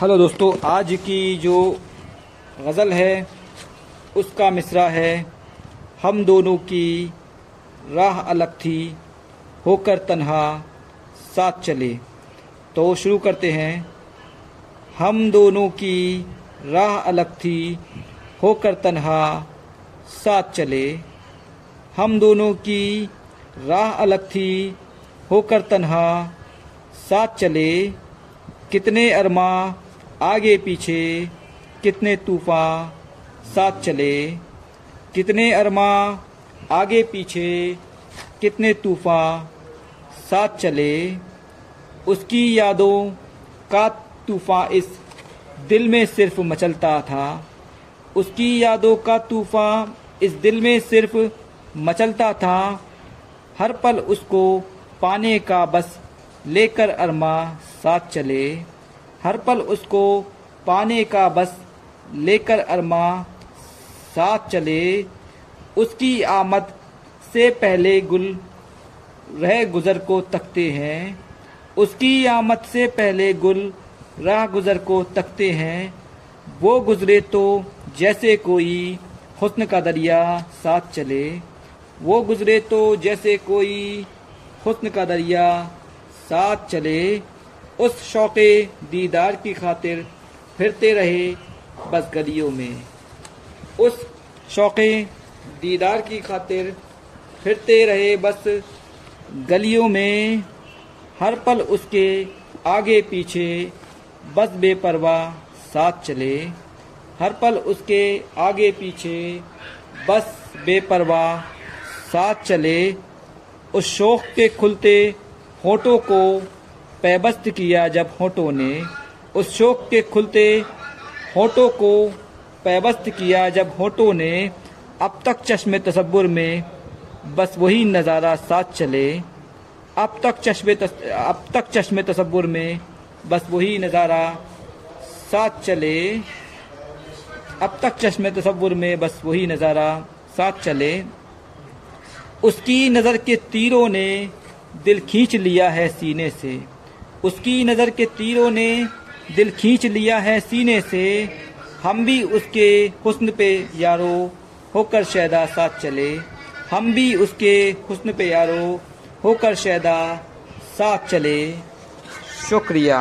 Hello दोस्तों, आज की जो गज़ल है, उसका मिसरा है, हम दोनों की राह अलग थी, होकर तन्हा साथ चले। तो शुरू करते हैं। हम दोनों की राह अलग थी, होकर तन्हा साथ चले। हम दोनों की राह अलग थी, होकर तन्हा साथ चले। कितने अरमा आगे पीछे कितने तूफ़ान साथ चले, कितने अरमा आगे पीछे कितने तूफ़ान साथ चले, उसकी यादों का तूफ़ान इस दिल में सिर्फ़ मचलता था। उसकी यादों का तूफ़ान इस दिल में सिर्फ़ मचलता था। हर पल उसको पाने का बस लेकर अरमा साथ चले। हर पल उसको पाने का बस लेकर अरमा साथ चले। उसकी आमद से पहले गुल रह गुज़र को तकते हैं। उसकी आमद से पहले गुल राह गुज़र को तकते हैं। वो गुज़रे तो जैसे कोई हुस्न का दरिया साथ चले। वो गुज़रे तो जैसे कोई हुस्न का दरिया साथ चले। उस शौक़ दीदार की खातिर फिरते रहे बस गलियों में। उस शौक़ दीदार की खातिर फिरते रहे बस गलियों में। हर पल उसके आगे पीछे बस बेपरवाह साथ चले। हर पल उसके आगे पीछे बस बेपरवाह साथ चले। उस शौक के खुलते होठों को पैबस्त किया जब होठों ने, उस शौक के खुलते होठों को पैबस्त किया जब होठों ने, अब तक चश्मे तस्वुर में बस वही नज़ारा साथ चले। अब तक चश्मे अब तक चश्मे तस्वुर में बस वही नज़ारा साथ चले। अब तक चश्मे तस्वुर में बस वही नज़ारा साथ चले। उसकी नज़र के तीरों ने दिल खींच लिया है सीने से। उसकी नज़र के तीरों ने दिल खींच लिया है सीने से। हम भी उसके हुस्न पे यारो होकर शैदा साथ चले। हम भी उसके हुस्न पे यारो होकर शैदा साथ चले। शुक्रिया।